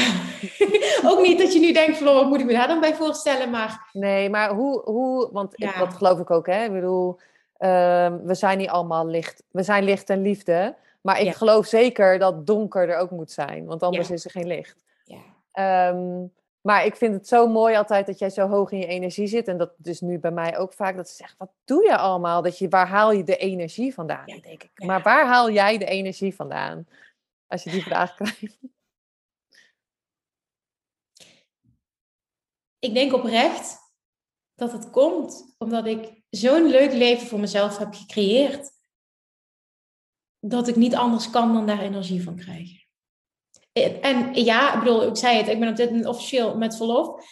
ook niet dat je nu denkt van, oh, wat moet ik me daar dan bij voorstellen, maar... Nee, maar hoe, hoe want ja. dat geloof ik ook, hè. Ik bedoel, Ehm, we zijn niet allemaal licht. We zijn licht en liefde. Maar ik geloof zeker dat donker er ook moet zijn. Want anders is er geen licht. Ja. Ehm, Maar ik vind het zo mooi altijd dat jij zo hoog in je energie zit. En dat dus nu bij mij ook vaak. Dat ze zeggen, wat doe je allemaal? Dat je, waar haal je de energie vandaan? Ja, denk ik. Maar waar haal jij de energie vandaan? Als je die vraag krijgt. Ik denk oprecht dat het komt omdat ik zo'n leuk leven voor mezelf heb gecreëerd. Dat ik niet anders kan dan daar energie van krijgen. En ja, ik bedoel, ik zei het, ik ben op dit moment officieel met verlof.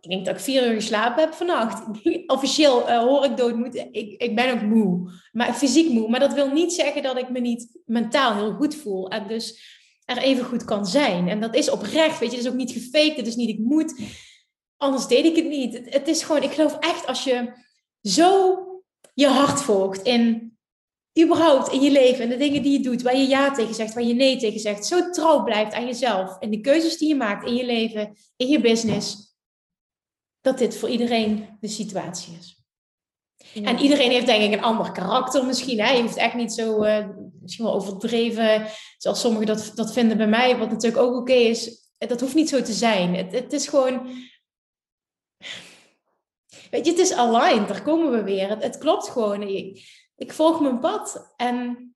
Ik denk dat ik vier uur geslapen heb vannacht. Officieel uh, hoor ik dood Ik, ik ben ook moe, maar fysiek moe. Maar dat wil niet zeggen dat ik me niet mentaal heel goed voel. En dus er even goed kan zijn. En dat is oprecht, weet je. Het is ook niet gefaked. Het is niet ik moet. Anders deed ik het niet. Het, het is gewoon, ik geloof echt als je zo je hart volgt in überhaupt in je leven en de dingen die je doet, waar je ja tegen zegt, waar je nee tegen zegt, zo trouw blijft aan jezelf en de keuzes die je maakt in je leven, in je business, dat dit voor iedereen de situatie is. En iedereen heeft denk ik een ander karakter misschien. Hè? Je hoeft echt niet zo, uh, misschien wel overdreven, zoals sommigen dat, dat vinden bij mij, wat natuurlijk ook oké is. Dat hoeft niet zo te zijn. Het, het is gewoon... Weet je, het is aligned, daar komen we weer. Het, het klopt gewoon ik volg mijn pad. En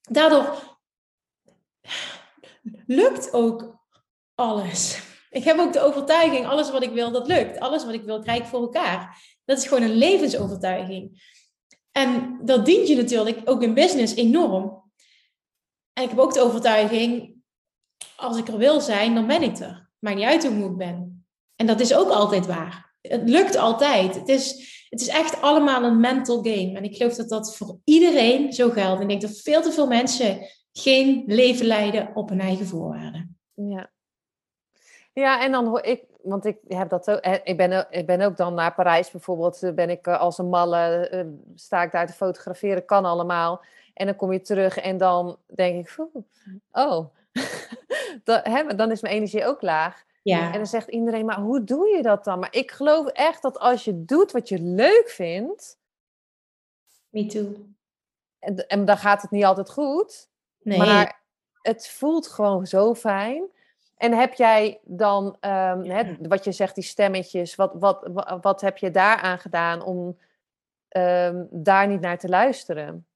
daardoor lukt ook alles. Ik heb ook de overtuiging, alles wat ik wil, dat lukt. Alles wat ik wil, krijg ik voor elkaar. Dat is gewoon een levensovertuiging. En dat dient je natuurlijk ook in business enorm. En ik heb ook de overtuiging, als ik er wil zijn, dan ben ik er. Maakt niet uit hoe ik ben. En dat is ook altijd waar. Het lukt altijd. Het is, het is echt allemaal een mental game. En ik geloof dat dat voor iedereen zo geldt. Ik denk dat veel te veel mensen geen leven leiden op hun eigen voorwaarden. Ja. Ja, en dan hoor ik, want ik heb dat ook, ik ben, ik ben ook dan naar Parijs bijvoorbeeld, ben ik eh, als een malle, eh, sta ik daar te fotograferen, kan allemaal. En dan kom je terug en dan denk ik, oh, dan is mijn energie ook laag. Ja. En dan zegt iedereen, maar hoe doe je dat dan? Maar ik geloof echt dat als je doet wat je leuk vindt. Me too. En, en dan gaat het niet altijd goed. Nee. Maar het voelt gewoon zo fijn. En heb jij dan, um, wat je zegt, die stemmetjes, wat, wat, wat, heb je daaraan gedaan om um, daar niet naar te luisteren?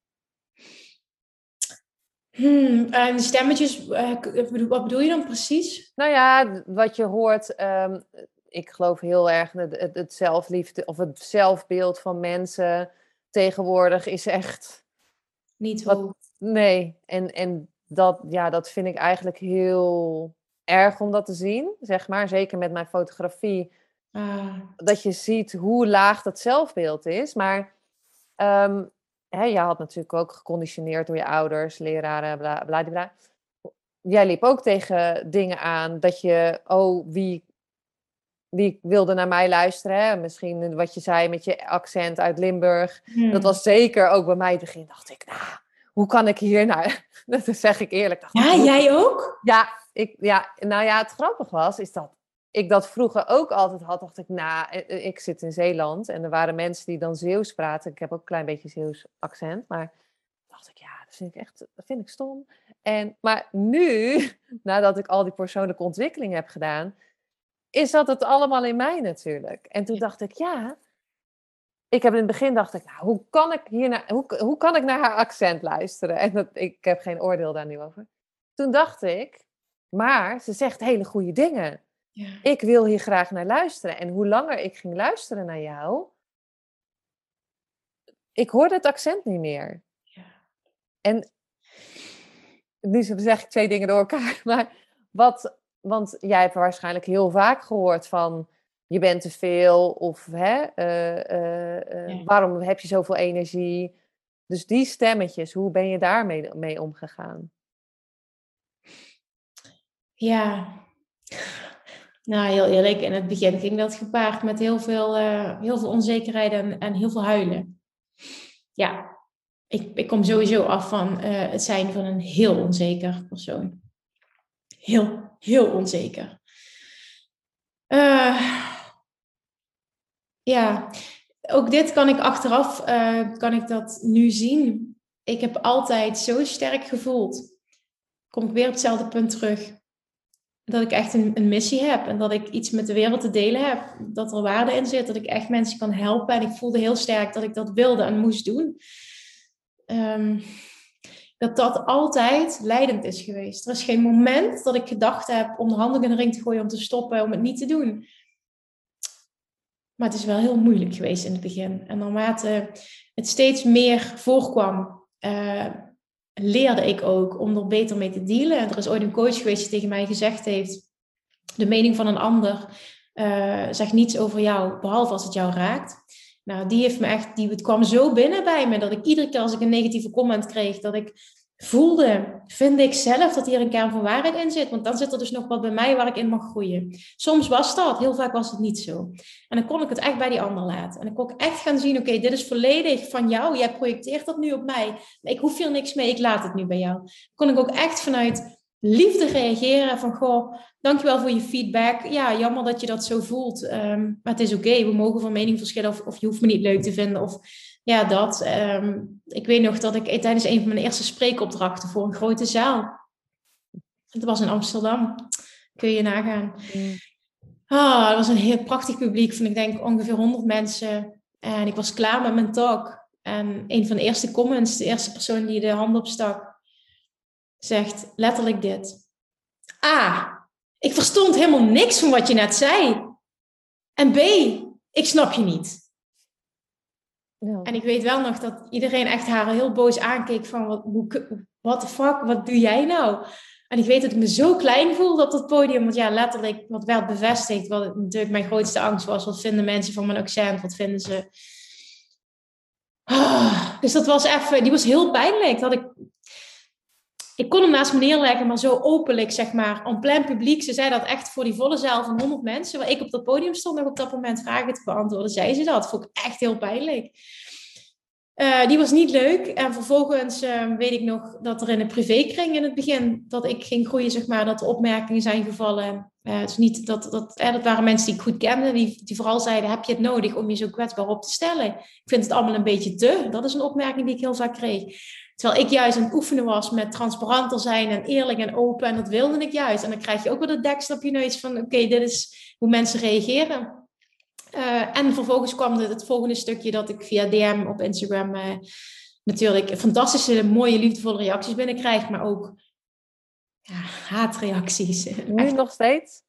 Hmm, en stemmetjes, eh, wat bedoel je dan precies? Nou ja, wat je hoort, ehm, ik geloof heel erg het, het zelfliefde of het zelfbeeld van mensen tegenwoordig is echt. Niet wat. Nee, en, en dat, ja, dat vind ik eigenlijk heel erg om dat te zien, zeg maar. Zeker met mijn fotografie. Ah. Dat je ziet hoe laag dat zelfbeeld is. Maar ehm, hè, je had natuurlijk ook geconditioneerd door je ouders, leraren, bla bla bla. Jij liep ook tegen dingen aan dat je, oh, wie, wie wilde naar mij luisteren? Hè? Misschien wat je zei met je accent uit Limburg. Dat hmm. was zeker ook bij mij het begin. Dacht ik, nou, hoe kan ik hier nou? Dat zeg ik eerlijk. Dacht, ja, jij ook? Ja, ik, ja, nou ja, het grappige was, is dat ik dat vroeger ook altijd had, dacht ik, nou, ik zit in Zeeland en er waren mensen die dan Zeeuws praten. Ik heb ook een klein beetje Zeeuws accent, maar dacht ik, ja, dat vind ik echt, dat vind ik stom. En, maar nu, nadat ik al die persoonlijke ontwikkeling heb gedaan, is dat het allemaal in mij natuurlijk. En toen dacht ik, ja, ik heb in het begin dacht ik, nou, hoe kan ik hier naar, hoe, hoe kan ik naar haar accent luisteren? En dat, ik heb geen oordeel daar nu over. Toen dacht ik, maar ze zegt hele goede dingen. Ja. Ik wil hier graag naar luisteren. En hoe langer ik ging luisteren naar jou, ik hoorde het accent niet meer. Ja. En nu zeg ik twee dingen door elkaar, maar wat, want jij hebt waarschijnlijk heel vaak gehoord van je bent te veel of hè, uh, uh, uh, waarom heb je zoveel energie? Dus die stemmetjes, hoe ben je daarmee mee omgegaan? Ja, nou, heel eerlijk, in het begin ging dat gepaard met heel veel, uh, heel veel onzekerheid en, en heel veel huilen. Ja, ik, ik kom sowieso af van uh, het zijn van een heel onzeker persoon. Heel, heel onzeker. Uh, ja, ook dit kan ik achteraf, kan ik dat nu zien. Ik heb altijd zo sterk gevoeld. Kom ik weer op hetzelfde punt terug dat ik echt een, een, missie heb en dat ik iets met de wereld te delen heb. Dat er waarde in zit, dat ik echt mensen kan helpen. En ik voelde heel sterk dat ik dat wilde en moest doen. Um, dat dat altijd leidend is geweest. Er is geen moment dat ik gedacht heb om de handen in de ring te gooien om te stoppen, om het niet te doen. Maar het is wel heel moeilijk geweest in het begin. En naarmate het steeds meer voorkwam, uh, leerde ik ook om er beter mee te dealen. En er is ooit een coach geweest die tegen mij gezegd heeft: de mening van een ander uh, zegt niets over jou, behalve als het jou raakt. Nou, die heeft me echt, die, het kwam zo binnen bij me dat ik iedere keer als ik een negatieve comment kreeg, dat ik voelde, vind ik zelf dat hier een kern van waarheid in zit. Want dan zit er dus nog wat bij mij waar ik in mag groeien. Soms was dat, heel vaak was het niet zo. En dan kon ik het echt bij die ander laten. En dan kon ik echt gaan zien, oké, dit is volledig van jou. Jij projecteert dat nu op mij. Ik hoef hier niks mee, ik laat het nu bij jou. Kon ik ook echt vanuit liefde reageren van, goh, dankjewel voor je feedback. Ja, jammer dat je dat zo voelt. Um, maar het is oké, we mogen van mening verschillen of, of je hoeft me niet leuk te vinden of ja, dat. Ehm, ik weet nog dat ik tijdens een van mijn eerste spreekopdrachten voor een grote zaal. Het was in Amsterdam. Kun je nagaan. Mm. Ah, het was een heel prachtig publiek van ik denk ongeveer 100 mensen. En ik was klaar met mijn talk. En een van de eerste comments, de eerste persoon die de hand opstak, zegt letterlijk dit. A, ik verstond helemaal niks van wat je net zei. En B, ik snap je niet. En ik weet wel nog dat iedereen echt haar heel boos aankeek van wat, what the fuck, wat doe jij nou? En ik weet dat ik me zo klein voelde op dat podium, want ja, letterlijk wat werd bevestigd, wat natuurlijk mijn grootste angst was. Wat vinden mensen van mijn accent? Wat vinden ze? Ah, dus dat was even, die was heel pijnlijk. Dat ik, ik kon hem naast me neerleggen, maar zo openlijk, zeg maar, en plein publiek. Ze zei dat echt voor die volle zaal van 100 mensen, waar ik op dat podium stond nog op dat moment vragen te beantwoorden, zei ze dat. Vond ik echt heel pijnlijk. Uh, die was niet leuk. En vervolgens uh, weet ik nog dat er in de privékring in het begin, dat ik ging groeien, zeg maar, dat er opmerkingen zijn gevallen. Uh, dus niet dat, dat, dat waren mensen die ik goed kende, die, die vooral zeiden, heb je het nodig om je zo kwetsbaar op te stellen? Ik vind het allemaal een beetje te. Dat is een opmerking die ik heel vaak kreeg. Terwijl ik juist aan het oefenen was met transparanter zijn en eerlijk en open. En dat wilde ik juist. En dan krijg je ook weer de deksel op je neus van, oké, dit is hoe mensen reageren. Uh, en vervolgens kwam het, het, volgende stukje dat ik via DM op Instagram uh, natuurlijk fantastische, mooie, liefdevolle reacties binnenkrijg, maar ook ja, haatreacties. Nu nog steeds?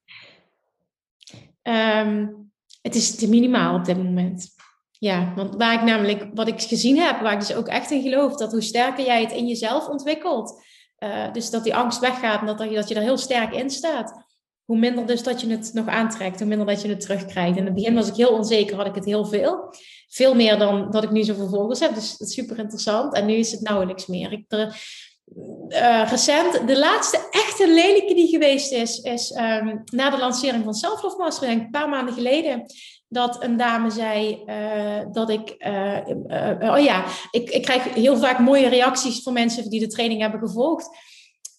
Um, het is te minimaal op dit moment. Ja, want waar ik namelijk, wat ik gezien heb, waar ik dus ook echt in geloof, dat hoe sterker jij het in jezelf ontwikkelt, uh, dus dat die angst weggaat en dat, dat je er heel sterk in staat, hoe minder dus dat je het nog aantrekt, hoe minder dat je het terugkrijgt. In het begin was ik heel onzeker, had ik het heel veel. Veel meer dan dat ik nu zoveel volgers heb, dus dat is super interessant. En nu is het nauwelijks meer. Ik, uh, recent, de laatste echte lelijke die geweest is, is um, na de lancering van Self Love Master, een paar maanden geleden, dat een dame zei uh, dat ik, uh, oh ja, ik, ik krijg heel vaak mooie reacties van mensen die de training hebben gevolgd.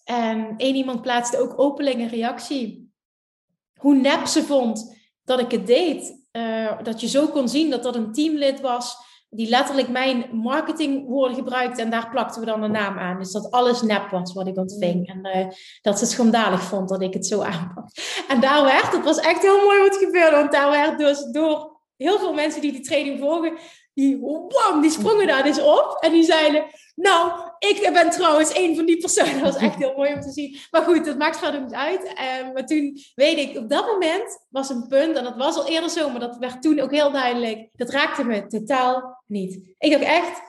En één iemand plaatste ook openlijk een reactie hoe nep ze vond dat ik het deed. Dat je zo kon zien dat dat een teamlid was die letterlijk mijn marketingwoorden gebruikte en daar plakten we dan een naam aan. Dus dat alles nep was wat ik ontving. En uh, dat ze het schandalig vond dat ik het zo aanpak. En daar werd, het was echt heel mooi wat gebeurde, want daar werd dus door heel veel mensen die die training volgen, die, die sprongen daar dus op en die zeiden, nou, ik ben trouwens een van die personen. Dat was echt heel mooi om te zien. Maar goed, dat maakt verder niet uit. Uh, maar toen weet ik, op dat moment was een punt, en dat was al eerder zo, maar dat werd toen ook heel duidelijk. Dat raakte me totaal niet. Ik dacht echt,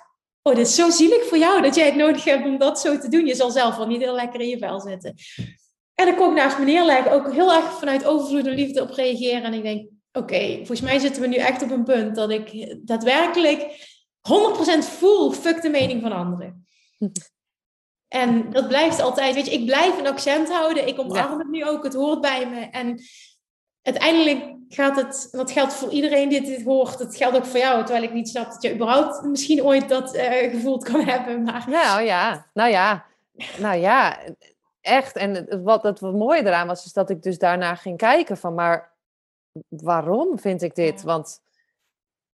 oh, dit is zo zielig voor jou dat jij het nodig hebt om dat zo te doen. Je zal zelf wel niet heel lekker in je vel zitten. En dan kon ik naast me neerleggen, ook heel erg vanuit overvloed en liefde op reageren. En ik denk, oké, volgens mij zitten we nu echt op een punt dat ik daadwerkelijk 100% voel, fuck de mening van anderen. En dat blijft altijd, weet je, ik blijf een accent houden. Ik omarm het nu ook, het hoort bij me. En uiteindelijk gaat het, dat geldt voor iedereen die dit hoort. Het geldt ook voor jou, terwijl ik niet snap dat je überhaupt misschien ooit dat uh, gevoeld kan hebben. Maar... Nou ja, nou ja, nou ja, echt. En wat het wat mooie eraan was, is dat ik dus daarna ging kijken van, maar waarom vind ik dit? Want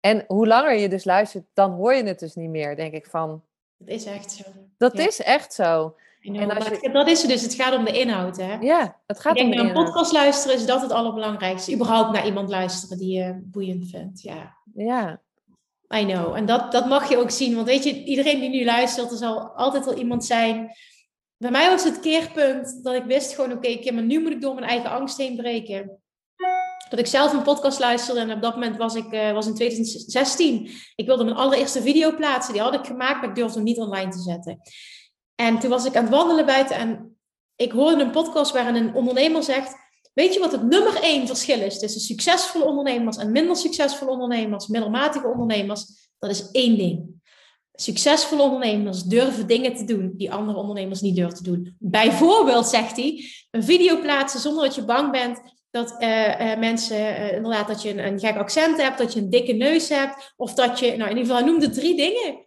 en hoe langer je dus luistert, dan hoor je het dus niet meer, denk ik van. Dat is echt zo. Dat is echt zo. En als je... Dat is het dus, het gaat om de inhoud. Hè? Ja, het gaat om de inhoud. Naar een podcast luisteren is dat het allerbelangrijkste. Überhaupt naar iemand luisteren die je boeiend vindt. Ja. ja. I know. En dat, dat mag je ook zien. Want weet je, iedereen die nu luistert, er zal altijd wel iemand zijn. Bij mij was het keerpunt dat ik wist gewoon, oké, okay, maar nu moet ik door mijn eigen angst heen breken dat ik zelf een podcast luisterde en op dat moment was ik uh, was in 2016. Ik wilde mijn allereerste video plaatsen, die had ik gemaakt, maar ik durfde hem niet online te zetten. En toen was ik aan het wandelen buiten en ik hoorde een podcast waarin een ondernemer zegt: Weet je wat het nummer één verschil is tussen succesvolle ondernemers en minder succesvolle ondernemers, middelmatige ondernemers? Dat is één ding. Succesvolle ondernemers durven dingen te doen die andere ondernemers niet durven te doen. Bijvoorbeeld, zegt hij, een video plaatsen zonder dat je bang bent dat uh, uh, mensen, uh, inderdaad, dat je een, een, gek accent hebt, dat je een dikke neus hebt, of dat je, nou in ieder geval, hij noemde drie dingen.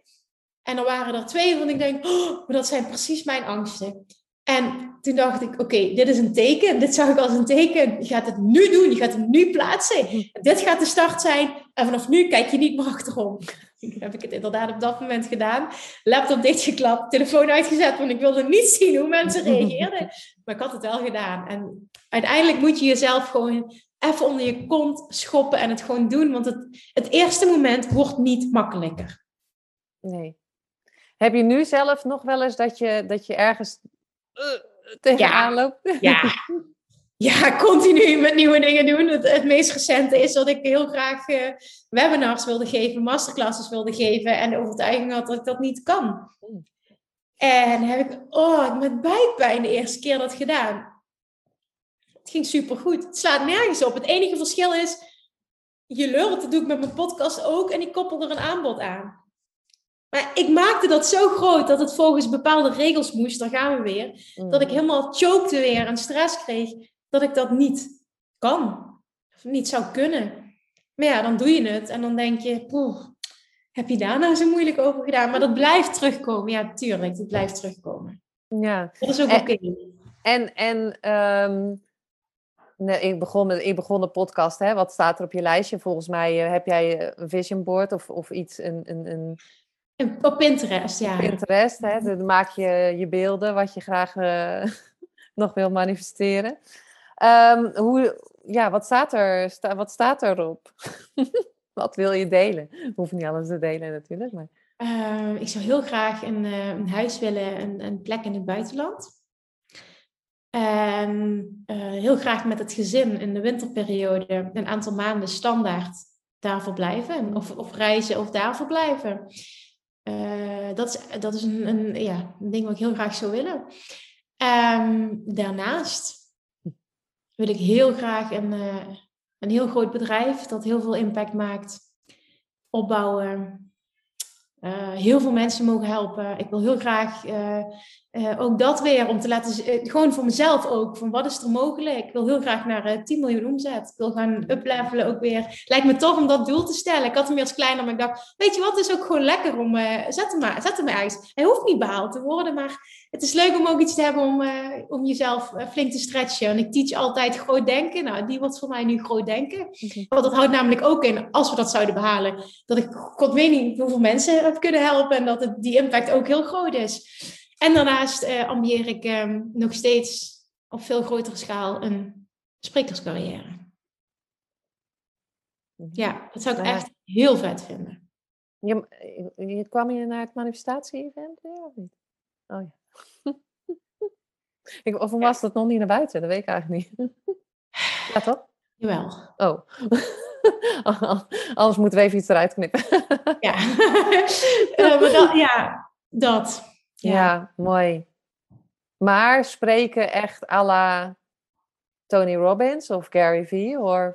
En er waren er twee waarvan ik denk, oh, maar dat zijn precies mijn angsten. En toen dacht ik, oké, dit is een teken. Dit zag ik als een teken. Je gaat het nu doen. Je gaat het nu plaatsen. Mhm. dit gaat de start zijn. En vanaf nu kijk je niet meer achterom. heb ik het inderdaad op dat moment gedaan. Laptop dichtgeklapt, telefoon uitgezet, want ik wilde niet zien hoe mensen reageerden. Maar ik had het wel gedaan. En uiteindelijk moet je jezelf gewoon even onder je kont schoppen en het gewoon doen. Want het, het eerste moment wordt niet makkelijker. Nee. Heb je nu zelf nog wel eens dat je, dat je ergens uh, tegenaan ja. loopt? Ja. ja, continu met nieuwe dingen doen. Het, het meest recente is dat ik heel graag uh, webinars wilde geven, masterclasses wilde geven en de overtuiging had dat ik dat niet kan. En heb ik, oh, met buikpijn de eerste keer dat gedaan. Het ging supergoed. Het slaat nergens op. Het enige verschil is, je lult, dat doe ik met mijn podcast ook en ik koppel er een aanbod aan. Maar ik maakte dat zo groot dat het volgens bepaalde regels moest, daar gaan we weer. Dat ik mm. helemaal chokte weer en stress kreeg dat ik dat niet kan. Of niet zou kunnen. Maar ja, dan doe je het en dan denk je, poeh, heb je daar nou zo moeilijk over gedaan? Maar dat blijft terugkomen. Ja, tuurlijk, dat blijft terugkomen. Ja. Dat is ook oké. En, en um, nee, ik, begon met, ik begon de podcast, hè? wat staat er op je lijstje? Volgens mij uh, heb jij een vision board of, of iets, een, een, een op Pinterest, ja. Pinterest, hè? dan maak je je beelden wat je graag uh, nog wil manifesteren. Um, hoe, ja, wat staat, er, sta, wat staat erop? wat wil je delen? We hoeven niet alles te delen natuurlijk. Maar... Uh, ik zou heel graag een, uh, een huis willen, een, een, plek in het buitenland. En uh, heel graag met het gezin in de winterperiode een aantal maanden standaard daar verblijven. Of, of reizen of daar verblijven. Uh, dat is, dat is een, een, ja, ding wat ik heel graag zou willen. Um, daarnaast wil ik heel graag een, uh, een heel groot bedrijf dat heel veel impact maakt, opbouwen. Uh, heel veel mensen mogen helpen. Ik wil heel graag ook dat weer om te laten zien, gewoon voor mezelf ook, van wat is er mogelijk? Ik wil heel graag naar 10 miljoen omzet. Ik wil gaan uplevelen ook weer. Lijkt me tof om dat doel te stellen. Ik had hem eerst kleiner, maar ik dacht, weet je wat, het is ook gewoon lekker om, zet hem maar, zet hem maar ergens. Hij hoeft niet behaald te worden, maar het is leuk om ook iets te hebben om, uh, om jezelf uh, flink te stretchen. En ik teach altijd groot denken. Nou, die wordt voor mij nu groot denken. Okay. Want dat houdt namelijk ook in, als we dat zouden behalen, dat ik god weet niet hoeveel mensen heb kunnen helpen. En dat het, die impact ook heel groot is. En daarnaast uh, ambieer ik um, nog steeds op veel grotere schaal een sprekerscarrière. Ja, dat zou ik echt heel vet vinden. Je, je, kwam je naar het manifestatie-event weer of niet? Oh ja. Ik, of was dat nog niet naar buiten? Dat weet ik eigenlijk niet. Ja, toch? Jawel. Oh. Anders moeten we even iets eruit knippen. ja. uh, maar dat, ja, dat. Ja. ja. mooi. Maar spreken echt à la Tony Robbins of Gary Vee? Of...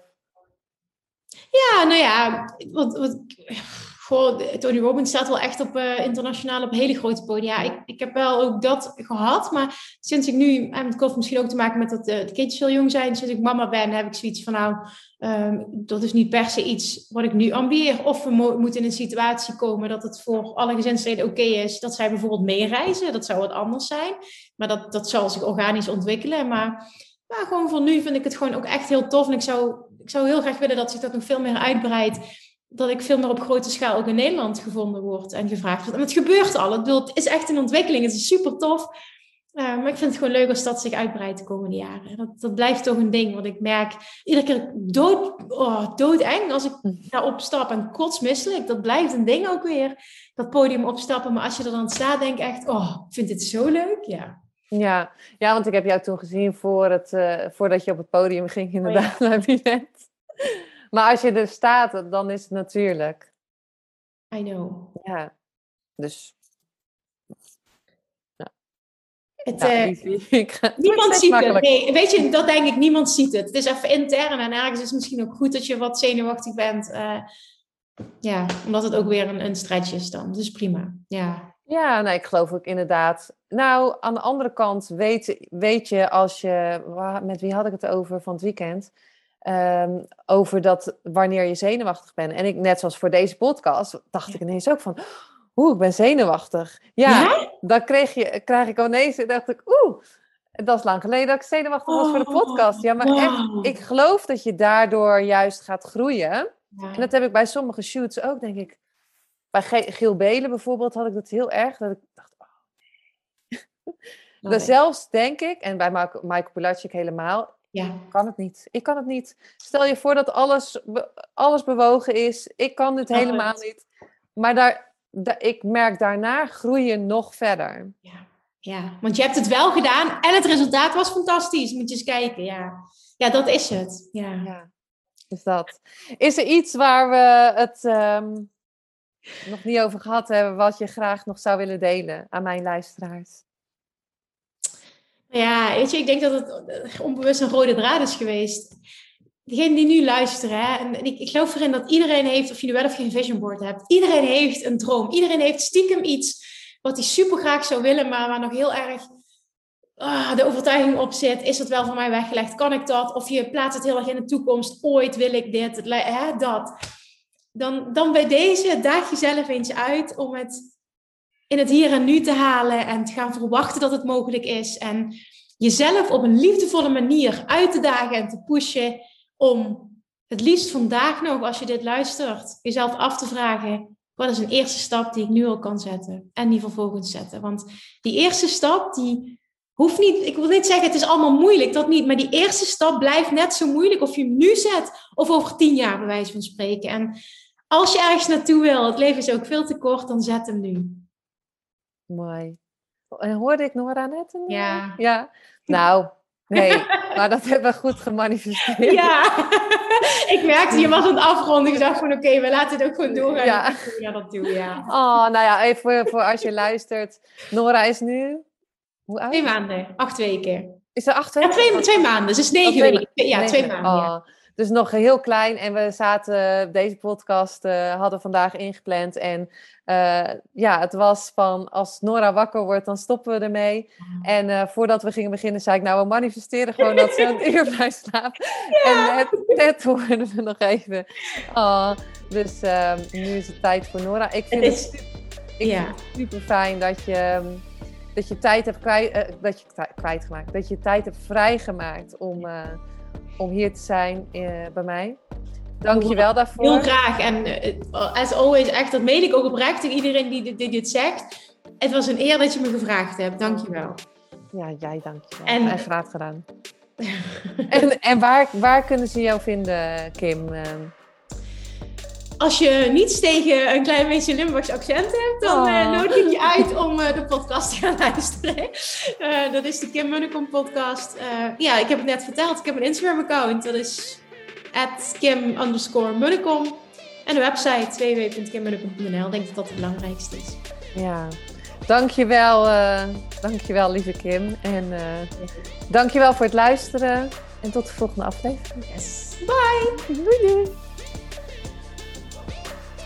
Ja, nou ja, wat, wat, Goh, Tony Robbins staat wel echt op uh, internationaal op hele grote podia. Ik, ik heb wel ook dat gehad, maar sinds ik nu, en het heeft misschien ook te maken met dat uh, de kindjes veel jong zijn, sinds ik mama ben, heb ik zoiets van nou, um, dat is niet per se iets wat ik nu ambieer. Of we moeten in een situatie komen dat het voor alle gezinsleden oké is, dat zij bijvoorbeeld meereizen. Dat zou wat anders zijn, maar dat, dat zal zich organisch ontwikkelen. Maar, maar gewoon voor nu vind ik het gewoon ook echt heel tof en ik zou, ik zou heel graag willen dat zich dat nog veel meer uitbreidt dat ik veel meer op grote schaal ook in Nederland gevonden word en gevraagd wordt. En het gebeurt al. Het is echt een ontwikkeling. Het is super tof. Uh, maar ik vind het gewoon leuk als dat zich uitbreidt de komende jaren. Dat, dat blijft toch een ding. Want ik merk iedere keer dood, oh, doodeng als ik hm. daar opstap en kotsmisselijk. Dat blijft een ding ook weer. Dat podium opstappen. Maar als je er dan staat, denk ik echt, oh, ik vind dit zo leuk. Ja. Ja, ja, want ik heb jou toen gezien voor het, uh, voordat je op het podium ging, inderdaad, oh, ja. Maar als je er staat, dan is het natuurlijk. I know. Ja, dus. Ja. Het, uh, niemand ziet het. Nee, weet je, dat denk ik, niemand ziet het. Het is even intern en ergens is het misschien ook goed dat je wat zenuwachtig bent. Uh, ja, omdat het ook weer een, een stretch is dan. Dus prima. Ja. Ja, nou, ik geloof ook inderdaad. Nou, aan de andere kant weet, weet je als je, met wie had ik het over van het weekend? Ehm, over dat wanneer je zenuwachtig bent. En ik, net zoals voor deze podcast, dacht ik ineens ook van, oeh, ik ben zenuwachtig. Ja, dan kreeg, je, krijg ik ineens, dacht ik, oeh, dat is lang geleden dat ik zenuwachtig was voor de podcast. Ja, maar echt, ik geloof dat je daardoor juist gaat groeien. En dat heb ik bij sommige shoots ook, denk ik bij Geel Belen bijvoorbeeld had ik dat heel erg. Dat ik dacht, oh nee. Oh, zelfs denk ik, en bij Michael Pilatschik helemaal, ja. kan het niet. Ik kan het niet. Stel je voor dat alles, alles bewogen is. Ik kan dit helemaal niet. Maar daar, ik merk daarna groeien nog verder. Ja. ja, want je hebt het wel gedaan en het resultaat was fantastisch. Moet je eens kijken. Ja, ja dat is het. Ja. ja. Is dat. Is er iets waar we het ehm, nog niet over gehad hebben, wat je graag nog zou willen delen aan mijn luisteraars? Ja, weet je, ik denk dat het onbewust een rode draad is geweest. Degene die nu luisteren, hè, en ik, ik geloof erin dat iedereen heeft, of je nu wel of geen vision board hebt, iedereen heeft een droom. Iedereen heeft stiekem iets wat hij super graag zou willen, maar waar nog heel erg ah, de overtuiging op zit. Is dat wel voor mij weggelegd? Kan ik dat? Of je plaatst het heel erg in de toekomst. Ooit wil ik dit, hè, dat dan, dan bij deze daag jezelf eens uit om het in het hier en nu te halen en te gaan verwachten dat het mogelijk is. En jezelf op een liefdevolle manier uit te dagen en te pushen om het liefst vandaag nog, als je dit luistert, jezelf af te vragen: wat is een eerste stap die ik nu al kan zetten en die vervolgens zetten? Want die eerste stap, die hoeft niet, ik wil niet zeggen het is allemaal moeilijk, dat niet, maar die eerste stap blijft net zo moeilijk of je hem nu zet of over tien jaar, bij wijze van spreken. En als je ergens naartoe wil, het leven is ook veel te kort, dan zet hem nu. Mooi. En hoorde ik Nora net? Een, ja. Ja. Nou, nee. maar dat hebben we goed gemanifesteerd. Ja. ik merkte, je was aan het afronden. Ik dacht van, oké, we laten het ook gewoon doorgaan. Ja. ja, dat doe ja. Oh, nou ja, even voor, voor als je luistert. Nora is nu... Hoe oud? Twee maanden, acht weken. Is er acht weken? Ja, twee, twee maanden. Dus negen oh, weken. Ja, twee maanden. Oh. Dus nog heel klein. En we zaten, deze podcast uh, hadden vandaag ingepland. En uh, ja, het was van als Nora wakker wordt, dan stoppen we ermee. En uh, voordat we gingen beginnen, zei ik, nou, we manifesteren gewoon dat ze een uur blijft slapen. Ja. En net, net hoorden we nog even. Oh, dus ehm, nu is het tijd voor Nora. Ik vind het, is, het, ik ja. vind het super fijn dat je, dat je tijd hebt kwijt, dat je kwijtgemaakt. Dat je tijd hebt vrijgemaakt om om hier te zijn uh, bij mij. Dank je wel daarvoor. Heel graag. En uh, as always, echt, dat meen ik ook oprecht tegen iedereen die, die, dit zegt. Het was een eer dat je me gevraagd hebt. Dank je wel. Ja, jij dank je wel. En, en graag gedaan. en en waar, waar kunnen ze jou vinden, Kim? Als je niets tegen een klein beetje Limburgs accent hebt, dan uh, nodig ik je uit om uh, de podcast te gaan luisteren. Uh, dat is de Kim Munnekom podcast. ja, ik heb het net verteld. Ik heb een Instagram account. Dat is Kim underscore Munnekom. En de website www.kimmunnekom.nl. Ik denk dat dat het belangrijkste is. Ja, dankjewel, dankjewel lieve Kim. En dankjewel voor het luisteren. En tot de volgende aflevering. Yes. Bye. Doei doei.